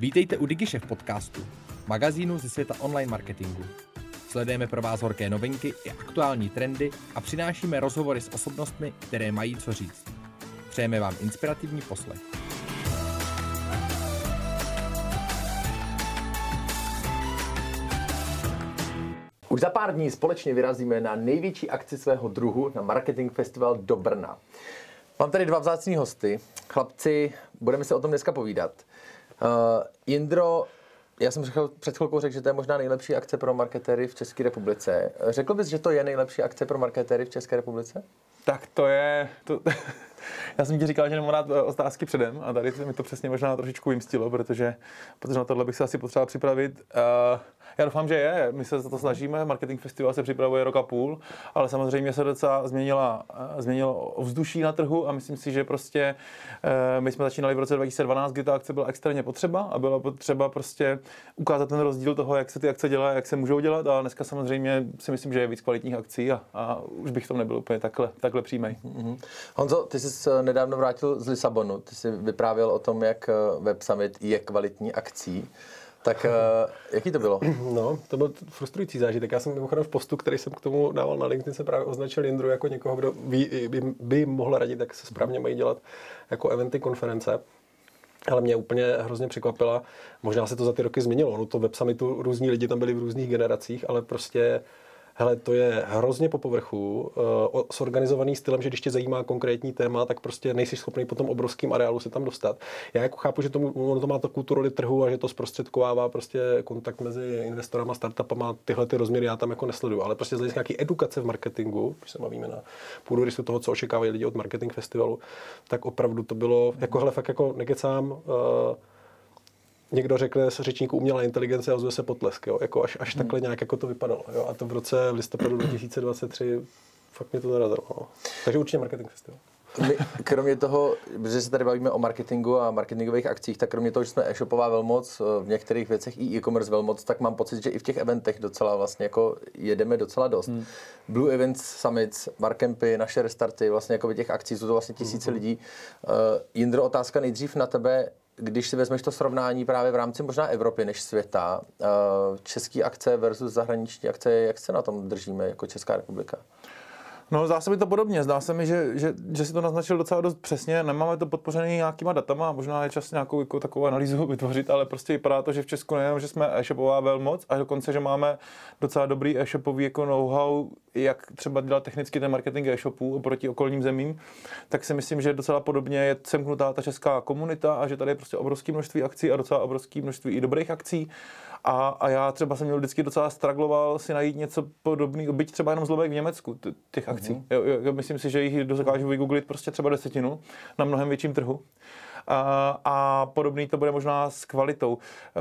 Vítejte u DigiShef podcastu, magazínu ze světa online marketingu. Sledujeme pro vás horké novinky i aktuální trendy a přinášíme rozhovory s osobnostmi, které mají co říct. Přejeme vám inspirativní poslech. Už za pár dní společně vyrazíme na největší akci svého druhu na Marketing Festival do Brna. Mám tady dva vzácní hosty. Chlapci, budeme se o tom dneska povídat. Uh, Jindro, já jsem řekl, před chvilkou řekl, že to je možná nejlepší akce pro marketéry v České republice. Řekl bys, že to je nejlepší akce pro marketéry v České republice? Tak to je... To, já jsem ti říkal, že nemám rád eh, otázky předem a tady mi to přesně možná trošičku vymstilo, protože, protože na tohle bych se asi potřeboval připravit. Uh, já doufám, že je. My se za to snažíme. Marketing Festival se připravuje rok a půl, ale samozřejmě se docela změnila, eh, změnilo ovzduší na trhu a myslím si, že prostě my jsme začínali v roce 2012, kdy ta akce byla extrémně potřeba a byla potřeba prostě ukázat ten rozdíl toho, jak se ty akce dělají, jak se můžou dělat a dneska samozřejmě si myslím, že je víc kvalitních akcí a, a už bych v tom nebyl úplně takhle, takhle přímý. Mm-hmm. Honzo, ty jsi nedávno vrátil z Lisabonu. Ty jsi vyprávěl o tom, jak Web Summit je kvalitní akcí. Tak uh, jaký to bylo? No, to byl frustrující zážitek. Já jsem mimochodem v postu, který jsem k tomu dával na LinkedIn, se právě označil Jindru jako někoho, kdo ví, by, by mohl radit, jak se správně mají dělat jako eventy, konference. Ale mě úplně hrozně překvapila, možná se to za ty roky změnilo, no to web summitu různí lidi tam byli v různých generacích, ale prostě Hele, to je hrozně po povrchu, uh, sorganizovaný stylem, že když tě zajímá konkrétní téma, tak prostě nejsi schopný po tom obrovském areálu se tam dostat. Já jako chápu, že tomu, ono to má to kulturu trhu a že to zprostředkovává prostě kontakt mezi investorama, startupama, tyhle ty rozměry já tam jako nesleduju, ale prostě z hlediska nějaký edukace v marketingu, když se bavíme na půdu risku toho, co očekávají lidi od marketing festivalu, tak opravdu to bylo, jako hele, fakt jako nekecám, uh, někdo řekne se řečníku umělá inteligence a ozve se potlesk, jo? Jako až, až hmm. takhle nějak jako to vypadalo. Jo? A to v roce v listopadu 2023 fakt mě to zarazilo. No. Takže určitě marketing festival. My, kromě toho, že se tady bavíme o marketingu a marketingových akcích, tak kromě toho, že jsme e-shopová velmoc, v některých věcech i e-commerce velmoc, tak mám pocit, že i v těch eventech docela vlastně jako jedeme docela dost. Hmm. Blue Events Summits, Markempy, naše restarty, vlastně jako těch akcí jsou to vlastně tisíce hmm. lidí. Uh, Jindro, otázka nejdřív na tebe když si vezmeš to srovnání právě v rámci možná Evropy než světa, eh, český akce versus zahraniční akce, jak se na tom držíme jako Česká republika? No, zdá se mi to podobně. Zdá se mi, že, že, že si to naznačil docela dost přesně. Nemáme to podpořené nějakýma datama, možná je čas nějakou jako, takovou analýzu vytvořit, ale prostě vypadá to, že v Česku nejenom, že jsme e-shopová velmoc, a dokonce, že máme docela dobrý e-shopový jako know-how, jak třeba dělat technicky ten marketing e-shopů oproti okolním zemím, tak si myslím, že docela podobně je semknutá ta česká komunita a že tady je prostě obrovské množství akcí a docela obrovské množství i dobrých akcí. A, a já třeba jsem měl vždycky docela stragloval si najít něco podobného, byť třeba jenom zlobek v Německu těch akcí. Mm-hmm. Jo, jo, myslím si, že jich dokážu vygooglit prostě třeba desetinu na mnohem větším trhu a podobný to bude možná s kvalitou. E,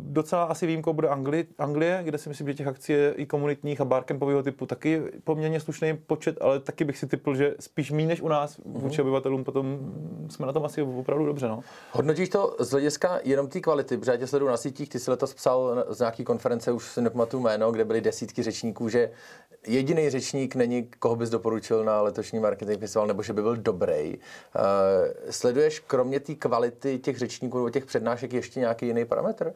docela asi výjimkou bude Angli, Anglie, kde si myslím, že těch akcí je i komunitních a barkempového typu taky poměrně slušný počet, ale taky bych si typl, že spíš méně než u nás vůči mm-hmm. obyvatelům, potom jsme na tom asi opravdu dobře. No. Hodnotíš to z hlediska jenom té kvality, protože já tě sleduju na sítích, ty jsi letos psal z nějaký konference, už si nepamatuju jméno, kde byly desítky řečníků, že jediný řečník není, koho bys doporučil na letošní marketing festival, nebo že by byl dobrý. Uh, sleduješ kromě té kvality těch řečníků nebo těch přednášek ještě nějaký jiný parametr?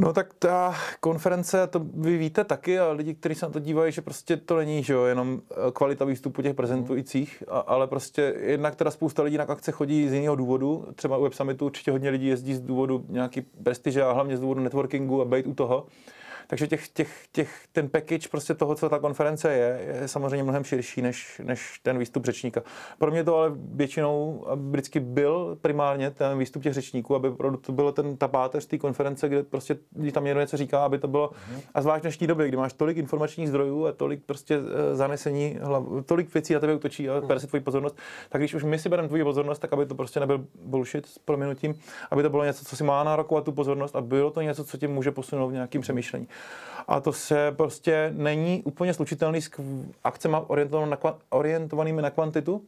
No tak ta konference, to vy víte taky a lidi, kteří se na to dívají, že prostě to není že jo, jenom eh, kvalita výstupu těch prezentujících, a, ale prostě jednak teda spousta lidí na akce chodí z jiného důvodu, třeba u Web Summitu určitě hodně lidí jezdí z důvodu nějaký prestiže a hlavně z důvodu networkingu a být u toho. Takže těch, těch, těch, ten package prostě toho, co ta konference je, je samozřejmě mnohem širší než, než ten výstup řečníka. Pro mě to ale většinou vždycky byl primárně ten výstup těch řečníků, aby to bylo ten, ta páteř té konference, kde prostě když tam někdo něco říká, aby to bylo, mm-hmm. a zvlášť v dnešní době, kdy máš tolik informačních zdrojů a tolik prostě eh, zanesení, hlav, tolik věcí na tebe utočí a bere si tvoji pozornost, tak když už my si bereme tvoji pozornost, tak aby to prostě nebyl bullshit s prominutím, aby to bylo něco, co si má nárokovat tu pozornost a bylo to něco, co tě může posunout v nějakým přemýšlení. A to se prostě není úplně slučitelný s akcemi orientovanými na kvantitu,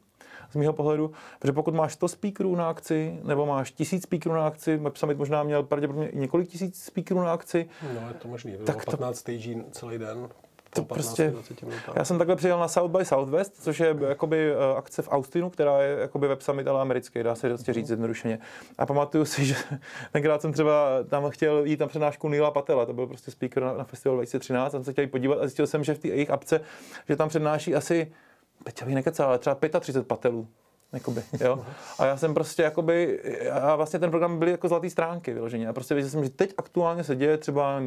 z mého pohledu, protože pokud máš 100 speakerů na akci, nebo máš 1000 speakerů na akci, Web Summit možná měl pravděpodobně několik tisíc speakerů na akci. No, je to možný, tak 15 to... stagí celý den, to prostě, já jsem takhle přijel na South by Southwest, což je jakoby eh, akce v Austinu, která je jakoby web summit, ale americký, dá se prostě říct zjednodušeně. A pamatuju si, že tenkrát jsem třeba tam chtěl jít na přednášku Nila Patela, to byl prostě speaker na, na festival 2013, jsem se chtěl podívat a zjistil jsem, že v té jejich apce, že tam přednáší asi, teď bych nekecal, ale třeba 35 patelů. Jakoby, jo? A já jsem prostě jakoby, a vlastně ten program byl jako zlatý stránky vyloženě. A prostě věděl jsem, že teď aktuálně se děje třeba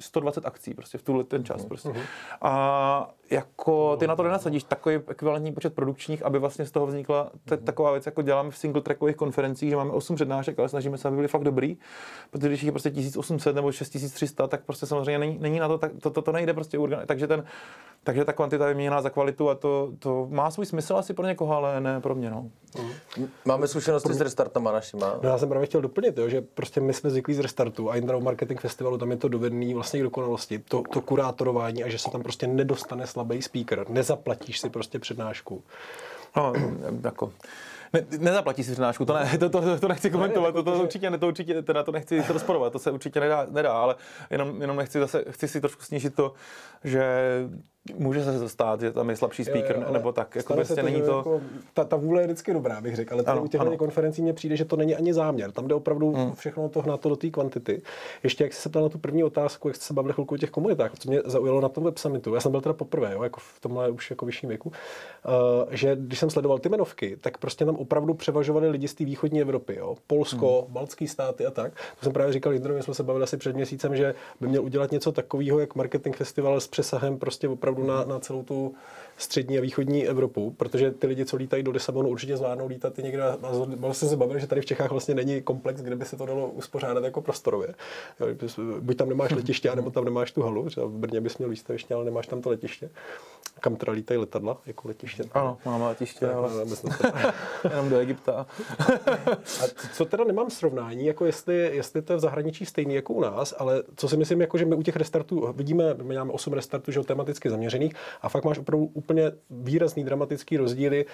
120 akcí prostě v tuhle ten čas. Prostě. Uh-huh. A jako ty na to nenasadíš takový ekvivalentní počet produkčních, aby vlastně z toho vznikla t- mhm. taková věc, jako děláme v single trackových konferencích, že máme 8 přednášek, ale snažíme se, aby byly fakt dobrý, protože když je prostě 1800 nebo 6300, tak prostě samozřejmě není, není na to, tak, to, to, to nejde prostě urgan. Takže ten, takže ta kvantita je měněná za kvalitu a to, to má svůj smysl asi pro někoho, ale ne pro mě. No. Máme zkušenosti s restartama našima. No, já jsem právě chtěl doplnit, jo, že prostě my jsme zvyklí z restartu a Indrau Marketing Festivalu, tam je to dovedný vlastně k dokonalosti, to, to kurátorování a že se tam prostě nedostane slabý speaker, nezaplatíš si prostě přednášku. No, jako, ne, nezaplatí si přednášku, to, ne, to, to, to nechci komentovat, to, to, to určitě, to určitě, teda to nechci rozporovat, to se určitě nedá, nedá ale jenom, jenom nechci zase, chci si trošku snížit to, že Může se to stát, že tam je slabší speaker, jo, jo, nebo tak. Jako prostě to, není to... Jako, ta, ta vůle je vždycky dobrá, bych řekl, ale tady ano, u těchto konferencí mně přijde, že to není ani záměr. Tam jde opravdu hmm. všechno to hnát do té kvantity. Ještě jak jsi se ptal na tu první otázku, jak jste se bavili chvilku o těch komunitách, co mě zaujalo na tom web summitu, já jsem byl teda poprvé, jo, jako v tomhle už jako vyšším věku, uh, že když jsem sledoval ty menovky, tak prostě tam opravdu převažovali lidi z té východní Evropy, jo, Polsko, hmm. baltské státy a tak. To jsem právě říkal Jindrovi, jsme se bavili asi před měsícem, že by měl udělat něco takového, jak marketing festival s přesahem prostě opravdu na, na celou tu střední a východní Evropu, protože ty lidi, co lítají do Lisabonu, určitě zvládnou lítat i někde. A vlastně se bavili, že tady v Čechách vlastně není komplex, kde by se to dalo uspořádat jako prostorově. Buď tam nemáš letiště, nebo tam nemáš tu halu. Třeba v Brně bys měl výstaviště, ale nemáš tam to letiště. Kam teda lítají letadla, jako letiště. Ano, máme letiště, tak, ale jenom do Egypta. a co teda nemám srovnání, jako jestli, jestli to je v zahraničí stejný jako u nás, ale co si myslím, jako že my u těch restartů vidíme, my máme 8 restartů, že tematicky zaměřených a fakt máš opravdu úplně výrazný dramatický rozdíly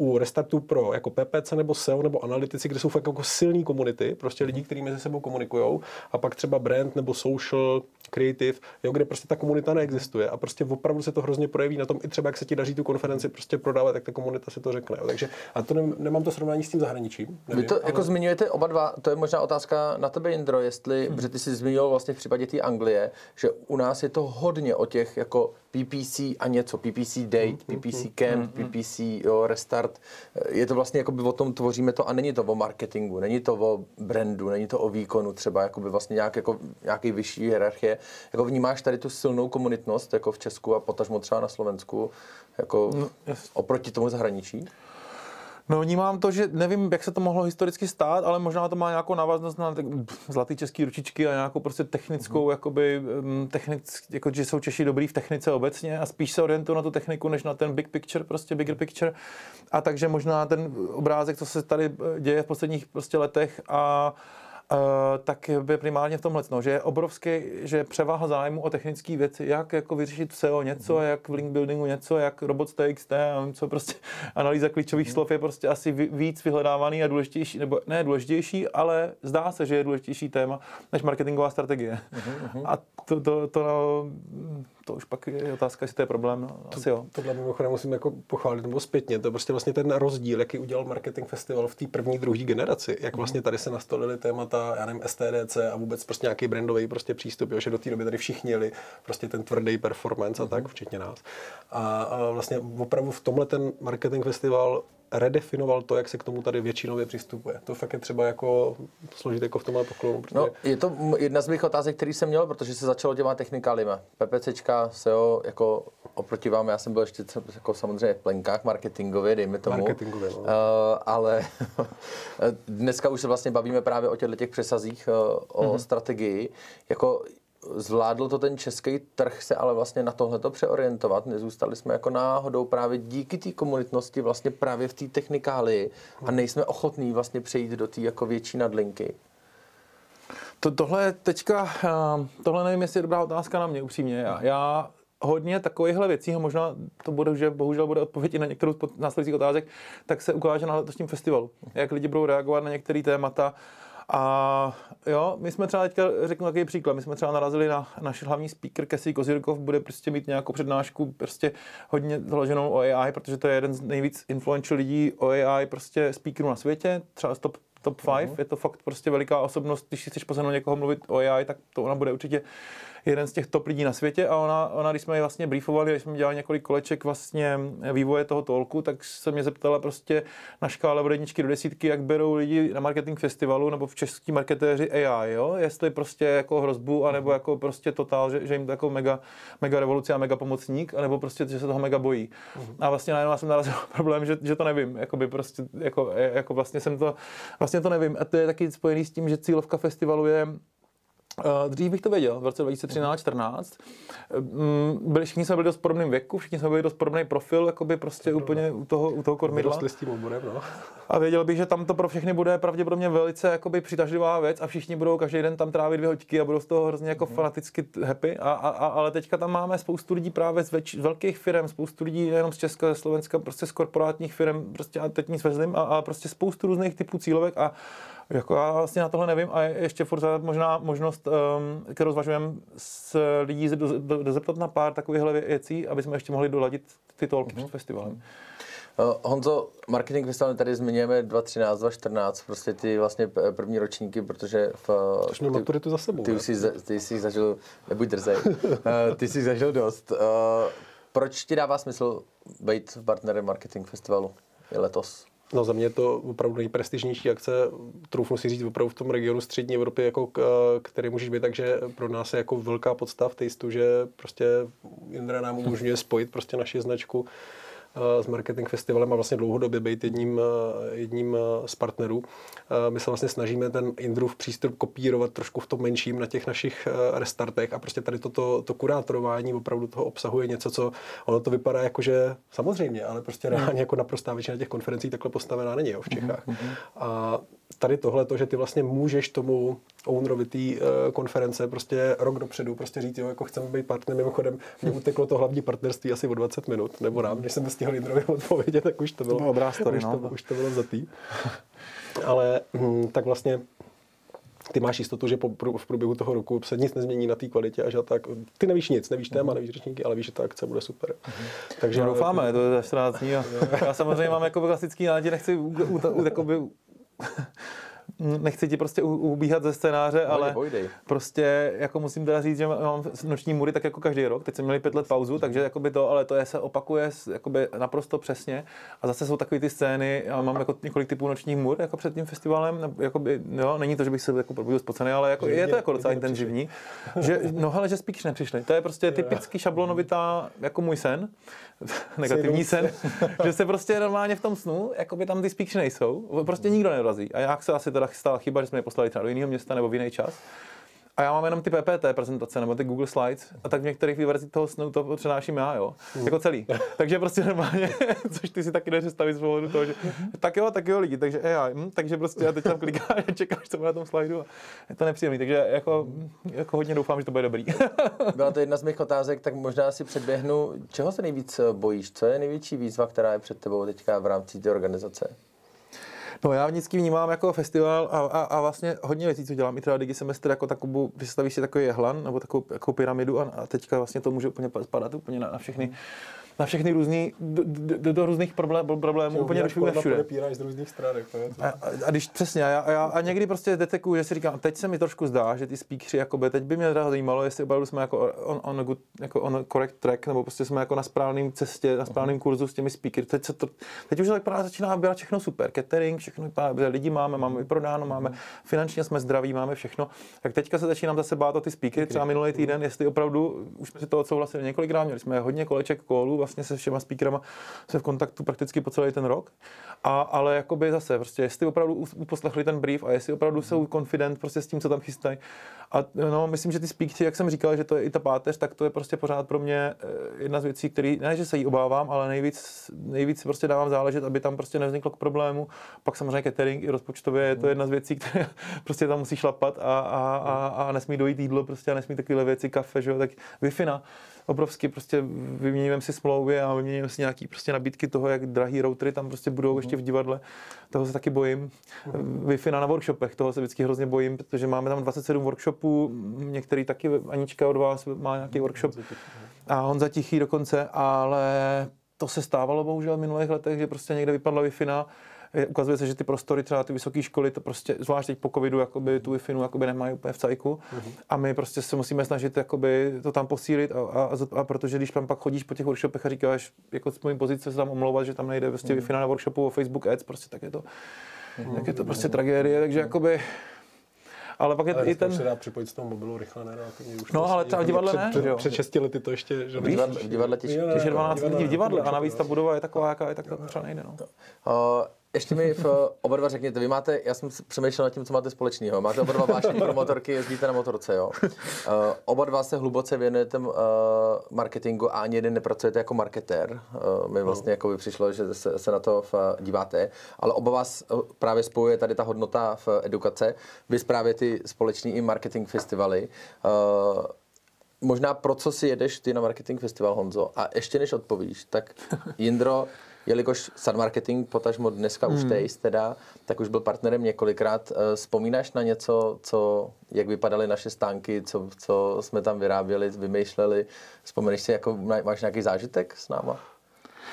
u restartů pro jako PPC nebo SEO nebo analytici, kde jsou fakt jako silní komunity, prostě lidi, kteří mezi sebou komunikují, a pak třeba brand nebo social, creative, jo, kde prostě ta komunita neexistuje a prostě opravdu se to hrozně projeví na tom, i třeba jak se ti daří tu konferenci prostě prodávat, tak ta komunita si to řekne. Jo. Takže a to ne, nemám to srovnání s tím zahraničím. Nevím, Vy to ale... jako zmiňujete oba dva, to je možná otázka na tebe, Indro, jestli, hmm. protože ty jsi zmiňoval vlastně v případě té Anglie, že u nás je to hodně o těch jako PPC a něco, PPC date, PPC camp, PPC jo, restart. Je to vlastně jakoby o tom tvoříme to a není to o marketingu, není to o brandu, není to o výkonu třeba jakoby vlastně nějak, jako, nějaký vyšší hierarchie. Jako vnímáš tady tu silnou komunitnost jako v Česku a potažmo třeba na Slovensku jako no, oproti tomu zahraničí? No vnímám to, že nevím, jak se to mohlo historicky stát, ale možná to má nějakou návaznost na tak, zlatý český ručičky a nějakou prostě technickou, mm. jakoby, mm, technic, jako, že jsou Češi dobrý v technice obecně a spíš se orientují na tu techniku, než na ten big picture, prostě bigger picture. A takže možná ten obrázek, co se tady eh, děje v posledních prostě letech a tak je primárně v tomhle, no, že je obrovský, že je převaha zájmu o technické věci, jak jako vyřešit SEO něco, mm. jak v link buildingu něco, jak robot.txt, co prostě analýza klíčových mm. slov je prostě asi víc vyhledávaný a důležitější, nebo ne důležitější, ale zdá se, že je důležitější téma než marketingová strategie. Mm. A to, to, to, to to už pak je otázka, jestli to je problém. No, to, asi jo. Tohle mimochodem musím jako pochválit nebo zpětně. To je prostě vlastně ten rozdíl, jaký udělal marketing festival v té první, druhé generaci. Jak vlastně tady se nastolili témata, já nevím, STDC a vůbec prostě nějaký brandový prostě přístup, jo, že do té doby tady všichni jeli prostě ten tvrdý performance a tak, včetně nás. A, a vlastně opravdu v tomhle ten marketing festival redefinoval to, jak se k tomu tady většinově přistupuje. To fakt je třeba jako složit jako v tomhle poklonu. Protože... No, je to jedna z mých otázek, který jsem měl, protože se začalo těma technikálima. PPCčka, SEO, jako oproti vám, já jsem byl ještě jako samozřejmě v plenkách marketingově, dejme tomu. Marketingově, no. uh, ale dneska už se vlastně bavíme právě o těchto těch přesazích, uh, o mm-hmm. strategii. Jako zvládl to ten český trh se ale vlastně na tohleto přeorientovat. Nezůstali jsme jako náhodou právě díky té komunitnosti vlastně právě v té technikálii a nejsme ochotní vlastně přejít do té jako větší nadlinky. To, tohle teďka, eh, tohle nevím, jestli je dobrá otázka na mě upřímně. Já, já hodně takovýchhle věcí, možná to bude, že bohužel bude odpověď i na některou z následujících otázek, tak se ukáže na letošním festivalu. Jak lidi budou reagovat na některé témata A jo, my jsme třeba teďka, řeknu takový příklad, my jsme třeba narazili na náš hlavní speaker Casey Kozirkov, bude prostě mít nějakou přednášku prostě hodně založenou o AI, protože to je jeden z nejvíc influential lidí o AI prostě speakerů na světě, třeba top top 5, uh-huh. je to fakt prostě veliká osobnost, když si chceš pozornout někoho mluvit o AI, tak to ona bude určitě jeden z těch top lidí na světě a ona, ona když jsme ji vlastně briefovali, když jsme dělali několik koleček vlastně vývoje toho tolku, tak se mě zeptala prostě na škále od jedničky do desítky, jak berou lidi na marketing festivalu nebo v český marketéři AI, jo? jestli prostě jako hrozbu, anebo jako prostě totál, že, že jim to jako mega, mega revoluce a mega pomocník, anebo prostě, že se toho mega bojí. Uh-huh. A vlastně najednou jsem narazil problém, že, že to nevím, jakoby prostě, jako, jako vlastně jsem to, vlastně to nevím. A to je taky spojený s tím, že cílovka festivalu je dřív bych to věděl, v roce 2013-14. Mm, byli, všichni jsme byli dost podobným věku, všichni jsme byli dost podobný profil, jakoby prostě úplně u toho, u toho kormidla. S tím oborem, no. A věděl bych, že tam to pro všechny bude pravděpodobně velice jakoby přitažlivá věc a všichni budou každý den tam trávit dvě hoďky a budou z toho hrozně jako mm. fanaticky happy. A, a, a, ale teďka tam máme spoustu lidí právě z, več, z velkých firm, spoustu lidí nejenom z Česka, ze Slovenska, prostě z korporátních firm, prostě a teď nic vezlim a, a prostě spoustu různých typů cílovek a jako já vlastně na tohle nevím a ještě furt možná možnost, um, kterou zvažujeme s lidí zeptat na pár takovýchhle věcí, aby jsme ještě mohli doladit ty tolky mm-hmm. před festivalem. Uh, Honzo, marketing festival tady zmiňujeme 2013, 2014, prostě ty vlastně první ročníky, protože v... Už měl maturitu za sebou. Ty, jsi, ty jsi zažil, nebuď drzej, uh, ty jsi zažil dost. Proč ti dává smysl být partnerem marketing festivalu letos? No za mě je to opravdu nejprestižnější akce, troufnu si říct opravdu v tom regionu střední Evropy, jako, který můžeš být, takže pro nás je jako velká podstav tejstu, že prostě Indra nám umožňuje spojit prostě naši značku s Marketing Festivalem a vlastně dlouhodobě být jedním, jedním z partnerů. My se vlastně snažíme ten Indrův přístup kopírovat trošku v tom menším na těch našich restartech a prostě tady toto to kurátorování opravdu toho obsahuje něco, co ono to vypadá jako, že samozřejmě, ale prostě reálně jako naprostá většina těch konferencí takhle postavená není jo, v Čechách. Mm-hmm. A tady tohle, to, že ty vlastně můžeš tomu ownerovi té uh, konference prostě rok dopředu prostě říct, jo, jako chceme být partner, mimochodem mě uteklo to hlavní partnerství asi o 20 minut, nebo nám, když jsem stihl Jindrovi odpovědět, tak už to bylo, to bylo story, už, no. to, už to bylo za tý. Ale hm, tak vlastně ty máš jistotu, že po, v průběhu toho roku se nic nezmění na té kvalitě a že tak, ty nevíš nic, nevíš téma, nevíš řečníky, ale víš, že ta akce bude super. Mhm. Takže no, doufáme, to je 14 dní. A já samozřejmě mám jako klasický nádě, nechci u, u, u, u, nechci ti prostě ubíhat ze scénáře, ale prostě jako musím teda říct, že mám noční můry tak jako každý rok. Teď jsme měli pět let pauzu, takže jakoby to, ale to je, se opakuje jakoby naprosto přesně. A zase jsou takové ty scény, já mám jako několik typů nočních můr jako před tím festivalem. Jakoby, jo, není to, že bych se jako probudil spocený, ale jako, je to jako docela intenzivní. Že, no ale že spíš nepřišli. To je prostě typicky šablonovitá jako můj sen. negativní sen, že se prostě normálně v tom snu, jako by tam ty speakři nejsou, prostě nikdo nedorazí. A jak se asi teda stala chyba, že jsme je poslali třeba do jiného města nebo v jiný čas, a já mám jenom ty PPT prezentace nebo ty Google Slides a tak v některých verzích toho snu to přenáším já, jo. Mm. Jako celý. takže prostě normálně, což ty si taky nepředstavit z pohledu toho, že tak jo, tak jo lidi, takže AI, hm, takže prostě já teď tam klikáš a čekáš, co bude na tom slajdu a je to nepříjemný, takže jako, jako hodně doufám, že to bude dobrý. Byla to jedna z mých otázek, tak možná si předběhnu, čeho se nejvíc bojíš, co je největší výzva, která je před tebou teďka v rámci té organizace? No já vždycky vnímám jako festival a, a, a vlastně hodně věcí, co dělám. I třeba Digi Semester jako takovou, vystavíš si takový jehlan nebo takovou, takovou pyramidu a, a teďka vlastně to může úplně spadat úplně na, na všechny. Mm na všechny různý, do, do, do různých problém, problémů, Že úplně všude. všude. z různých stran. Jako a, a, a, když přesně, a, já, a někdy prostě detekuju, že si říkám, teď se mi trošku zdá, že ty speakři, jakoby, teď by mě teda zajímalo, jestli opravdu jsme jako on, on, good, jako on correct track, nebo prostě jsme jako na správném cestě, na správném uh-huh. kurzu s těmi speakery. Teď, se to, teď už to vypadá, začíná být všechno super. Catering, všechno vypadá, lidi máme, máme vyprodáno, máme finančně jsme zdraví, máme všechno. Tak teďka se začínám zase bát o ty speakery, třeba minulý týden, jestli opravdu, už jsme si to odsouhlasili několikrát, měli jsme hodně koleček kolu vlastně se všema speakerama se v kontaktu prakticky po celý ten rok. A, ale jakoby zase, prostě, jestli opravdu uposlechli ten brief a jestli opravdu jsou confident prostě s tím, co tam chystají. A no, myslím, že ty speakery, jak jsem říkal, že to je i ta páteř, tak to je prostě pořád pro mě eh, jedna z věcí, který, ne, že se jí obávám, ale nejvíc, nejvíc prostě dávám záležet, aby tam prostě nevzniklo k problému. Pak samozřejmě catering i rozpočtově je to jedna z věcí, které prostě tam musí šlapat a, a, a, a nesmí dojít jídlo prostě a nesmí takové věci, kafe, že jo, tak wi obrovsky prostě vyměníme si smlouvu smlouvě a vyměníme si nějaký prostě nabídky toho, jak drahý routery tam prostě budou ještě v divadle. Toho se taky bojím. Wi-Fi na workshopech, toho se vždycky hrozně bojím, protože máme tam 27 workshopů, některý taky, Anička od vás má nějaký workshop a Honza Tichý dokonce, ale to se stávalo bohužel v minulých letech, že prostě někde vypadla Wi-Fi ukazuje se, že ty prostory, třeba ty vysoké školy, to prostě, zvlášť teď po covidu, jakoby tu Wi-Fi jakoby nemají úplně v cajku. Mm-hmm. A my prostě se musíme snažit jakoby to tam posílit a, a, a, protože když tam pak chodíš po těch workshopech a říkáš, jako z mojí pozice se tam omlouvat, že tam nejde prostě mm-hmm. Wi-Fi na workshopu o Facebook Ads, prostě tak je to, mm-hmm. tak je to prostě tragédie, takže jakoby ale pak je ale i ten... se dá připojit z toho mobilu rychle, ne? Už no, ale třeba divadle ne, před, před, šesti lety to ještě... Že v divadle, v divadle těžké. Těž 12 lidí v divadle a navíc ta budova je taková, jaká je, tak to třeba nejde. No. Ještě mi v, oba dva řekněte, vy máte, já jsem přemýšlel nad tím, co máte společného. Máte oba dva vášení pro motorky, jezdíte na motorce, jo. Uh, oba dva se hluboce věnujete uh, marketingu a ani jeden nepracujete jako marketér. Uh, mi vlastně no. jako by přišlo, že se, se na to v, díváte, ale oba vás právě spojuje tady ta hodnota v edukace. Vy právě ty společný i marketing festivaly. Uh, možná pro co si jedeš ty na marketing festival, Honzo? A ještě než odpovíš, tak Jindro, jelikož Sun Marketing, potažmo dneska hmm. už Taste teda, tak už byl partnerem několikrát. Eh, vzpomínáš na něco, co, jak vypadaly naše stánky, co, co jsme tam vyráběli, vymýšleli? Vzpomeneš si, jako máš nějaký zážitek s náma?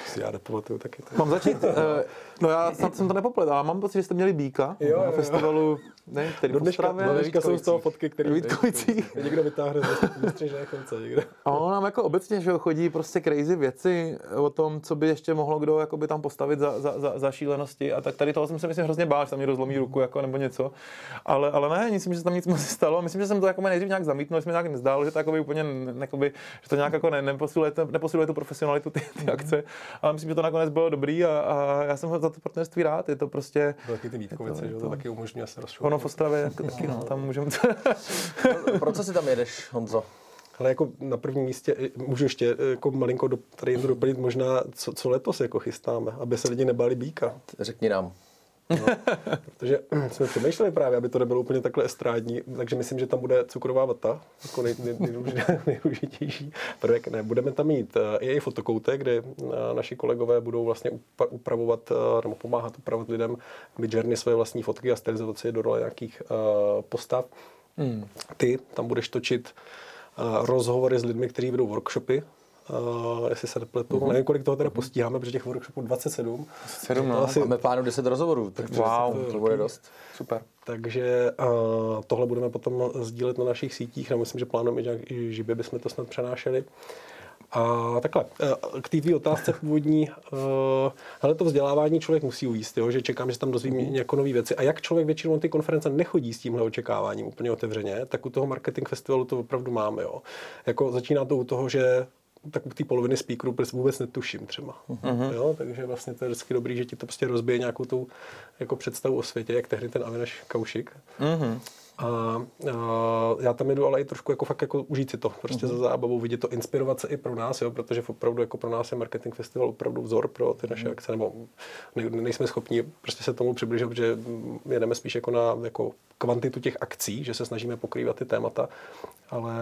Si já nepamatuju taky. To. Mám začít? uh, no já snad jsem to nepoplet, ale mám pocit, že jste měli Bíka jo, na festivalu, ne, který do dneška, do dneška jsou z toho fotky, které Vítkovicích. někdo vytáhne z vystřižené konce. Někdo. A on nám jako obecně že chodí prostě crazy věci o tom, co by ještě mohlo kdo jakoby tam postavit za, za, za, za šílenosti. A tak tady toho jsem se myslím hrozně bál, že tam mi rozlomí ruku jako, nebo něco. Ale, ale ne, myslím, že se tam nic moc stalo. Myslím, že jsem to jako nejdřív nějak zamítnul, že mi nějak nezdálo, že to úplně jakoby, že to nějak jako ne, neposiluje, neposiluje tu profesionalitu ty, ty akce. Ale myslím, že to nakonec bylo dobrý a, a já jsem za to partnerství rád. Je to prostě... Taky ty Vítkovice, to, že to taky umožňuje se rozšířit. Ono v Ostravě jako taky, no, tam můžeme... Pro co si tam jedeš, Honzo? Ale jako na prvním místě, můžu ještě jako malinko do, tady jen doplnit možná, co, co letos jako chystáme, aby se lidi nebáli býka. Řekni nám. No, protože jsme přemýšleli právě, aby to nebylo úplně takhle estrádní, takže myslím, že tam bude cukrová vata, jako nej, nej, nej, nejdůležitější prvek. Ne, budeme tam mít eh, i fotokoutek, kde eh, naši kolegové budou vlastně upravovat eh, nebo pomáhat upravovat lidem journey své vlastní fotky a stylizovat si je do role nějakých postav. Hmm. Ty tam budeš točit rozhovory s lidmi, kteří vedou workshopy, Uh, jestli se nepletu, mm-hmm. nevím, kolik toho teda postíháme, protože těch workshopů 27. 27, no. Asi... Máme plánu 10 rozhovorů, takže wow, to, to bude dost. Super. Takže uh, tohle budeme potom sdílet na našich sítích, a myslím, že plánujeme, že i živě bychom to snad přenášeli. A takhle, eh, k té tvý otázce původní, ale to vzdělávání člověk musí ujíst, jo, že čekám, že tam dozvím mm. jako nové věci. A jak člověk většinou na ty konference nechodí s tímhle očekáváním úplně otevřeně, tak u toho marketing festivalu to opravdu máme. Jo. Jako začíná to u toho, že tak u té poloviny speakerů vůbec netuším třeba. Uh-huh. Jo, takže vlastně to je vždycky dobrý, že ti to prostě rozbije nějakou tu jako představu o světě, jak tehdy ten Avineš Kaušik. Uh-huh. A, a já tam jdu ale i trošku jako fakt jako užít si to, prostě uh-huh. za zábavou, vidět to, inspirovat se i pro nás, jo, protože opravdu jako pro nás je marketing festival opravdu vzor pro ty naše uh-huh. akce, nebo ne, nejsme schopni prostě se tomu přiblížit, protože jedeme spíš jako na jako kvantitu těch akcí, že se snažíme pokrývat ty témata, ale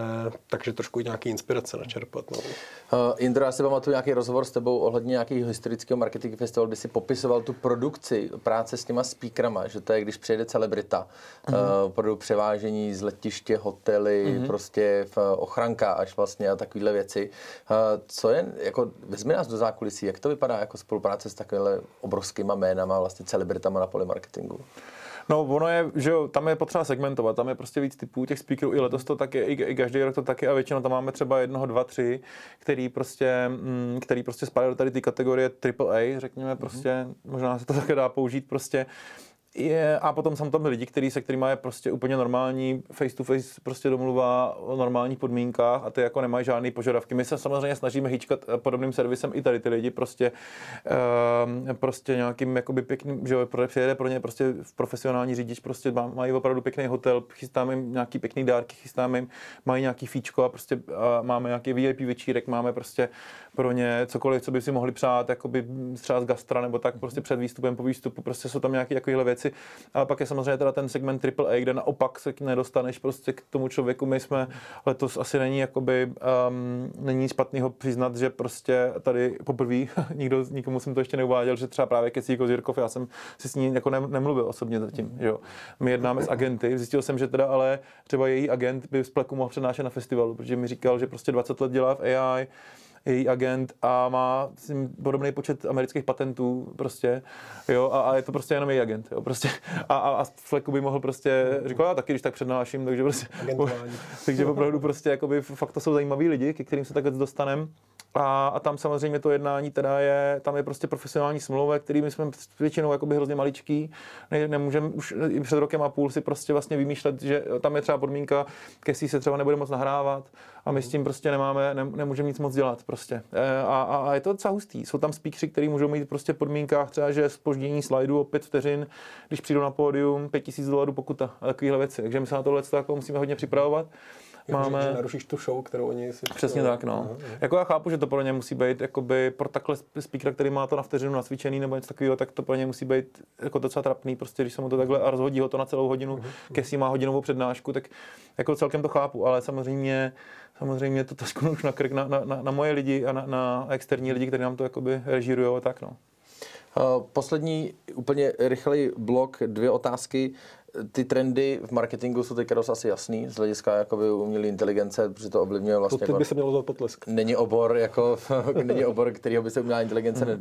takže trošku i nějaký inspirace načerpat. No. Uh, Indro, já si pamatuju nějaký rozhovor s tebou ohledně nějakého historického marketing festivalu, kdy si popisoval tu produkci práce s těma speakerama, že to je, když přijede celebrita, uh-huh. uh, převážení z letiště, hotely, uh-huh. prostě v ochranka až vlastně a takovéhle věci. Uh, co je, jako vezmi nás do zákulisí, jak to vypadá jako spolupráce s takovými obrovskýma jménama, vlastně celebritama na poli marketingu? No, ono je, že jo, tam je potřeba segmentovat, tam je prostě víc typů těch speakerů, i letos to taky, i, i každý rok to taky a většinou tam máme třeba jednoho, dva, tři, který prostě, mm, který prostě spadají do tady ty kategorie AAA, řekněme, mm-hmm. prostě, možná se to také dá použít, prostě je, a potom jsou tam lidi, který, se kterými je prostě úplně normální face to face prostě domluva o normálních podmínkách a ty jako nemají žádné požadavky. My se samozřejmě snažíme hýčkat eh, podobným servisem i tady ty lidi prostě, uh, prostě nějakým jakoby pěkným, že jo, přijede pro ně prostě profesionální řidič, prostě mají opravdu pěkný hotel, chystáme jim nějaký pěkný dárky, chystáme jim, mají nějaký fíčko a prostě a máme nějaký VIP večírek, máme prostě pro ně cokoliv, co by si mohli přát, jakoby třeba z gastra nebo tak prostě před výstupem, po výstupu, prostě jsou tam nějaké věci věci. Ale pak je samozřejmě teda ten segment AAA, kde naopak se nedostaneš prostě k tomu člověku. My jsme letos asi není jakoby, um, není špatný ho přiznat, že prostě tady poprvé nikdo, nikomu jsem to ještě neuváděl, že třeba právě Kesí Kozírkov, já jsem si s ní jako nemluvil osobně zatím. Že jo. My jednáme s agenty, zjistil jsem, že teda ale třeba její agent by z pleku mohl přednášet na festivalu, protože mi říkal, že prostě 20 let dělá v AI, její agent a má podobný počet amerických patentů prostě, jo, a, a je to prostě jenom její agent, jo, prostě. A, a, a Fleku by mohl prostě, říkal, já taky, když tak přednáším, takže prostě, takže opravdu prostě, jakoby, fakt to jsou zajímaví lidi, ke kterým se takhle dostaneme. A, a, tam samozřejmě to jednání teda je, tam je prostě profesionální smlouva, kterými jsme většinou jakoby hrozně maličký. Ne, nemůžeme už i před rokem a půl si prostě vlastně vymýšlet, že tam je třeba podmínka, Kesí se třeba nebude moc nahrávat a my s tím prostě nemáme, ne, nemůžeme nic moc dělat prostě. E, a, a, a, je to docela hustý. Jsou tam speakři, kteří můžou mít prostě v podmínkách třeba, že spoždění slajdu o pět vteřin, když přijdu na pódium, 5000 dolarů pokuta a takovéhle věci. Takže my se na tohle jako musíme hodně připravovat máme... Že, že narušíš tu show, kterou oni si... Přesně tak, no. Aha, aha. Jako já chápu, že to pro ně musí být, jakoby pro takhle speakera, který má to na vteřinu nacvičený nebo něco takového, tak to pro ně musí být jako docela trapný, prostě když se mu to takhle a rozhodí ho to na celou hodinu, uh-huh. Kesí má hodinovou přednášku, tak jako celkem to chápu, ale samozřejmě samozřejmě to trošku už na krk na, na, na, na, moje lidi a na, na externí lidi, kteří nám to jakoby režírují a tak, no. Poslední úplně rychlý blok, dvě otázky ty trendy v marketingu jsou teďka dost asi jasný z hlediska jakoby umělé inteligence, protože to ovlivňuje vlastně. To jako, by se mělo potlesk. Není obor, jako, není obor, kterýho by se umělá inteligence ne,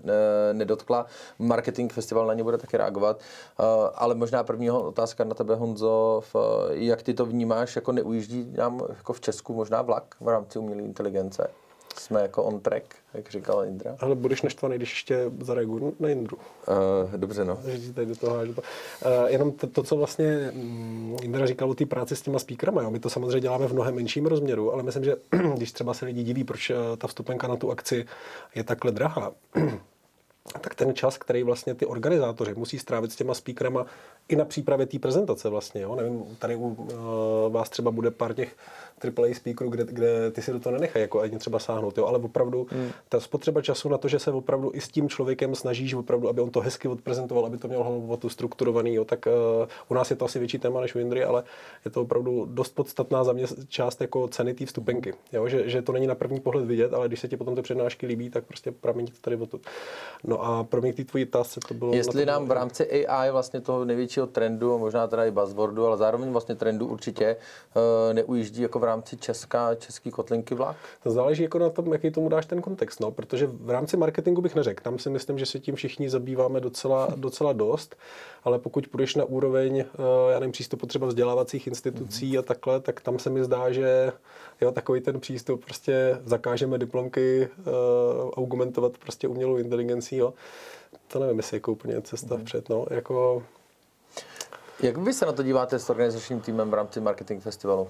nedotkla. Marketing festival na ně bude taky reagovat. Uh, ale možná první otázka na tebe, Honzo, v, jak ty to vnímáš, jako neujíždí nám jako v Česku možná vlak v rámci umělé inteligence? Jsme jako on track, jak říkal Indra. Ale budeš naštvaný, když ještě zareaguju na Indru. Uh, dobře, no. Že tady do toho, to. Uh, jenom to, to, co vlastně um, Indra říkal o té práci s těma speakerama, jo. my to samozřejmě děláme v mnohem menším rozměru, ale myslím, že když třeba se lidi diví, proč uh, ta vstupenka na tu akci je takhle drahá, tak ten čas, který vlastně ty organizátoři musí strávit s těma speakerama i na přípravě té prezentace vlastně, jo. Nevím, tady u uh, vás třeba bude pár těch AAA speakerů, kde, kde ty si do toho nenechají jako ani třeba sáhnout, jo, ale opravdu hmm. ta spotřeba času na to, že se opravdu i s tím člověkem snažíš opravdu, aby on to hezky odprezentoval, aby to mělo tu strukturovaný, jo, tak uh, u nás je to asi větší téma než u Indry, ale je to opravdu dost podstatná za mě část jako ceny té vstupenky, jo, že, že, to není na první pohled vidět, ale když se ti potom ty přednášky líbí, tak prostě pramení to tady o to. No a pro mě ty tvojí otázce to bylo... Jestli nám v rámci AI vlastně toho největšího trendu, možná teda i buzzwordu, ale zároveň vlastně trendu určitě uh, neujíždí jako v rámci česká, český kotlinky vlak? To záleží jako na tom, jaký tomu dáš ten kontext, no, protože v rámci marketingu bych neřekl. Tam si myslím, že se tím všichni zabýváme docela, docela dost, ale pokud půjdeš na úroveň, eh, já nevím, přístupu třeba vzdělávacích institucí mm-hmm. a takhle, tak tam se mi zdá, že jo, takový ten přístup, prostě zakážeme diplomky uh, augmentovat prostě umělou inteligencí, jo. To nevím, jestli je jako úplně cesta mm-hmm. vpřed, no, jako... Jak vy se na to díváte s organizačním týmem v rámci marketing festivalu?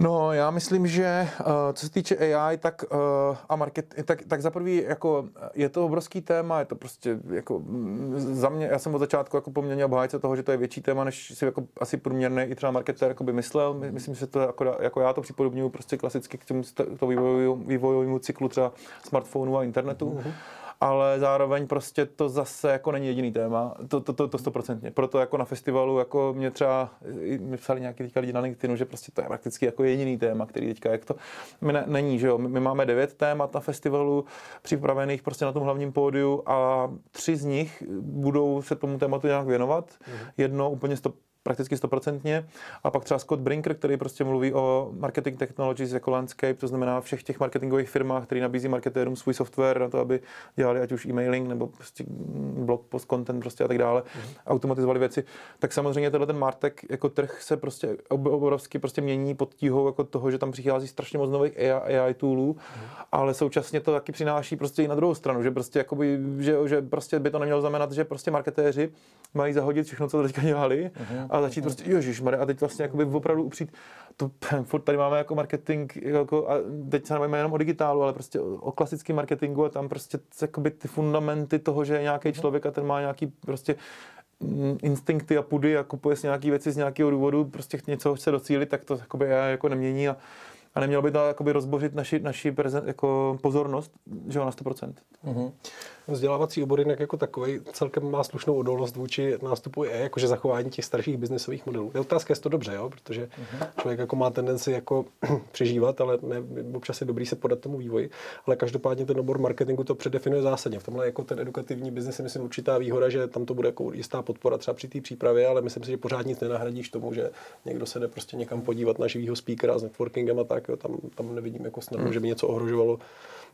No, já myslím, že uh, co se týče AI, tak, uh, a market, tak, tak za prvý, jako, je to obrovský téma, je to prostě, jako, mm, za mě, já jsem od začátku jako poměrně obhájce toho, že to je větší téma, než si jako asi průměrný i třeba marketer jako by myslel. Myslím, že to jako, jako já to připodobňuji prostě klasicky k tomu to vývojovému cyklu třeba smartphonu a internetu. Mm-hmm ale zároveň prostě to zase jako není jediný téma, to, to, to, to stoprocentně. Proto jako na festivalu, jako mě třeba, mi psali nějaký teďka lidi na LinkedInu, že prostě to je prakticky jako jediný téma, který teďka, jak to, my ne, není, že jo, my, my máme devět témat na festivalu připravených prostě na tom hlavním pódiu a tři z nich budou se tomu tématu nějak věnovat. Mm-hmm. Jedno úplně stop, prakticky stoprocentně. A pak třeba Scott Brinker, který prostě mluví o marketing technologies jako landscape, to znamená všech těch marketingových firmách, který nabízí marketérům svůj software na to, aby dělali ať už e-mailing nebo prostě blog post content prostě a tak dále, mm. automatizovali věci. Tak samozřejmě tenhle ten Martek jako trh se prostě obrovsky prostě mění pod tíhou jako toho, že tam přichází strašně moc nových AI, AI toolů, mm. ale současně to taky přináší prostě i na druhou stranu, že prostě jakoby, že, že prostě by to nemělo znamenat, že prostě marketéři mají zahodit všechno, co teďka dělali mm a začít prostě, ježiš, a teď vlastně jakoby opravdu upřít, to furt tady máme jako marketing, jako, a teď se nebavíme jenom o digitálu, ale prostě o, o klasickém marketingu a tam prostě jakoby ty fundamenty toho, že je nějaký mhm. člověk a ten má nějaký prostě instinkty a pudy a kupuje si nějaké věci z nějakého důvodu, prostě něco chce docílit, tak to jakoby já jako nemění a a nemělo by to jakoby rozbořit naši, naši prezent, jako pozornost, že jo, na 100%. Mm-hmm. Vzdělávací obor jinak jako takový celkem má slušnou odolnost vůči nástupu je jakože zachování těch starších biznesových modelů. Je otázka, jestli to dobře, jo? protože mm-hmm. člověk jako má tendenci jako přežívat, ale ne, občas je dobrý se podat tomu vývoji. Ale každopádně ten obor marketingu to předefinuje zásadně. V tomhle jako ten edukativní biznis je myslím určitá výhoda, že tam to bude jako jistá podpora třeba při té přípravě, ale myslím si, že pořád nic nenahradíš tomu, že někdo se jde prostě někam podívat na živýho speakera s networkingem a tak, jo, tam, tam nevidím jako snadno, mm. že by něco ohrožovalo.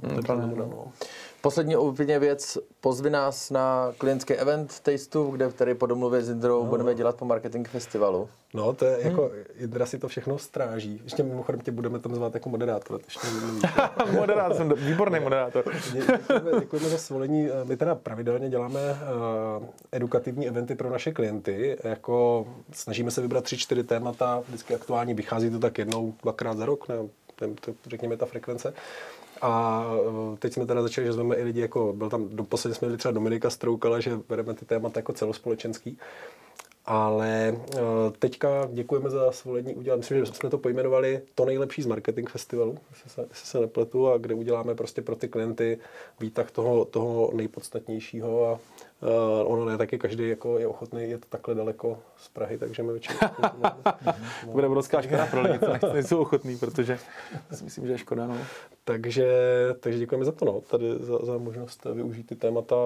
Mm, no. Poslední úplně věc, pozvi nás na klientský event Tasteu, kde tady po domluvě s Indrou no. budeme dělat po marketing festivalu. No, to je jako, hmm. Indra si to všechno stráží. Ještě mimochodem tě budeme tam zvát jako moderátor. Ještě moderátor, jsem výborný moderátor. děkujeme, děkujeme za svolení. My teda pravidelně děláme uh, edukativní eventy pro naše klienty. Jako snažíme se vybrat tři, čtyři témata, vždycky aktuální, vychází to tak jednou, dvakrát za rok, ne, to, řekněme ta frekvence. A eh, teď jsme teda začali, že jsme i lidi, jako byl tam, doposledně jsme měli třeba Dominika Stroukala, že bereme ty témata jako celospolečenský. Ale eh, teďka děkujeme za svolení udělat. Myslím, že jsme to pojmenovali to nejlepší z marketing festivalu, jestli se, jestli se nepletu, a kde uděláme prostě pro ty klienty výtah toho, toho nejpodstatnějšího a Uh, ono ne taky každý jako je ochotný jet takhle daleko z Prahy, takže my většinou... to bude obrovská škoda pro lidi, co nejsou ochotný, protože si myslím, že je škoda. No. Takže, takže děkujeme za to, no, tady za, za možnost využít ty témata,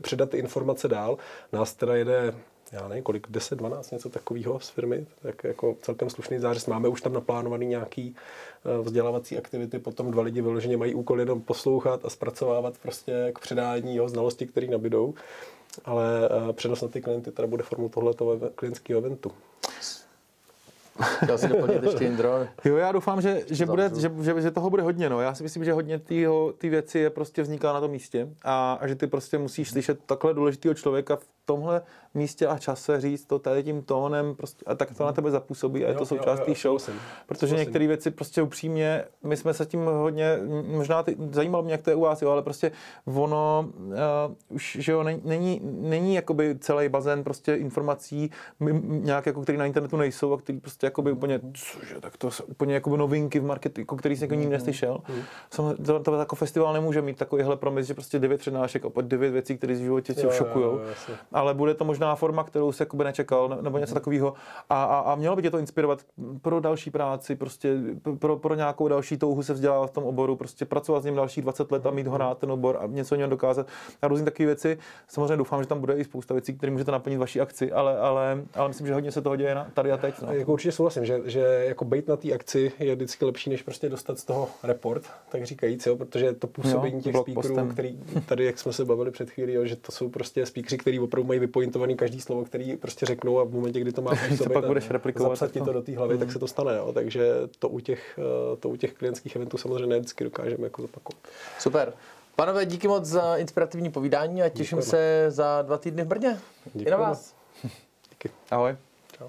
předat ty informace dál. Nás teda jede já nevím, kolik, 10, 12, něco takového z firmy, tak jako celkem slušný zářez. Máme už tam naplánovaný nějaký eh, vzdělávací aktivity, potom dva lidi vyloženě mají úkol jenom poslouchat a zpracovávat prostě k předání jeho znalosti, které nabídou. Ale eh, přenos na ty klienty teda bude formou tohoto klientského eventu. Chtěl si doplnit ještě Indro? Jo, já doufám, že, že, bude, že, že, že, toho bude hodně. No. Já si myslím, že hodně ty věci je prostě vzniká na tom místě a, a že ty prostě musíš slyšet takhle důležitého člověka v tomhle místě a čase říct to tady tím tónem prostě, a tak to na tebe zapůsobí a je to součást té show. Protože některé věci prostě upřímně, my jsme se tím hodně, možná ty, zajímalo mě, jak to je u vás, jo, ale prostě ono uh, už, že jo, není, není jakoby celý bazén prostě informací nějak jako, který na internetu nejsou a který prostě jakoby úplně, cože, tak to jsou úplně jakoby novinky v marketu, jako který jsi jako ním neslyšel. Mm. To, to, jako festival nemůže mít takovýhle promis, že prostě devět přednášek a devět věcí, které v životě tě šokujou ale bude to možná forma, kterou se jakoby nečekal, nebo něco takového. A, a, a mělo by tě to inspirovat pro další práci, prostě pro, pro nějakou další touhu se vzdělávat v tom oboru, prostě pracovat s ním dalších 20 let a mít ho rád ten obor a něco o něm dokázat. A různé takové věci. Samozřejmě doufám, že tam bude i spousta věcí, které můžete naplnit vaší akci, ale, ale, ale myslím, že hodně se toho děje na, tady a teď. No. Jako určitě souhlasím, že, že jako být na té akci je vždycky lepší, než prostě dostat z toho report, tak říkajíc, jo, protože to působení jo, těch speakerů, který tady, jak jsme se bavili před chvílí, jo, že to jsou prostě speakeři, který opravdu mají vypointovaný každý slovo, který prostě řeknou a v momentě, kdy to máš to pak budeš replikovat, zapsat ti to do té hlavy, mm. tak se to stane. Jo. Takže to u těch, eh, to u těch klientských eventů samozřejmě ne vždycky dokážeme jako zopakovat. Super. Panové, díky moc za inspirativní povídání a těším Děkujeme. se za dva týdny v Brně. Děkujeme. I na vás. Díky. Ahoj. Čau.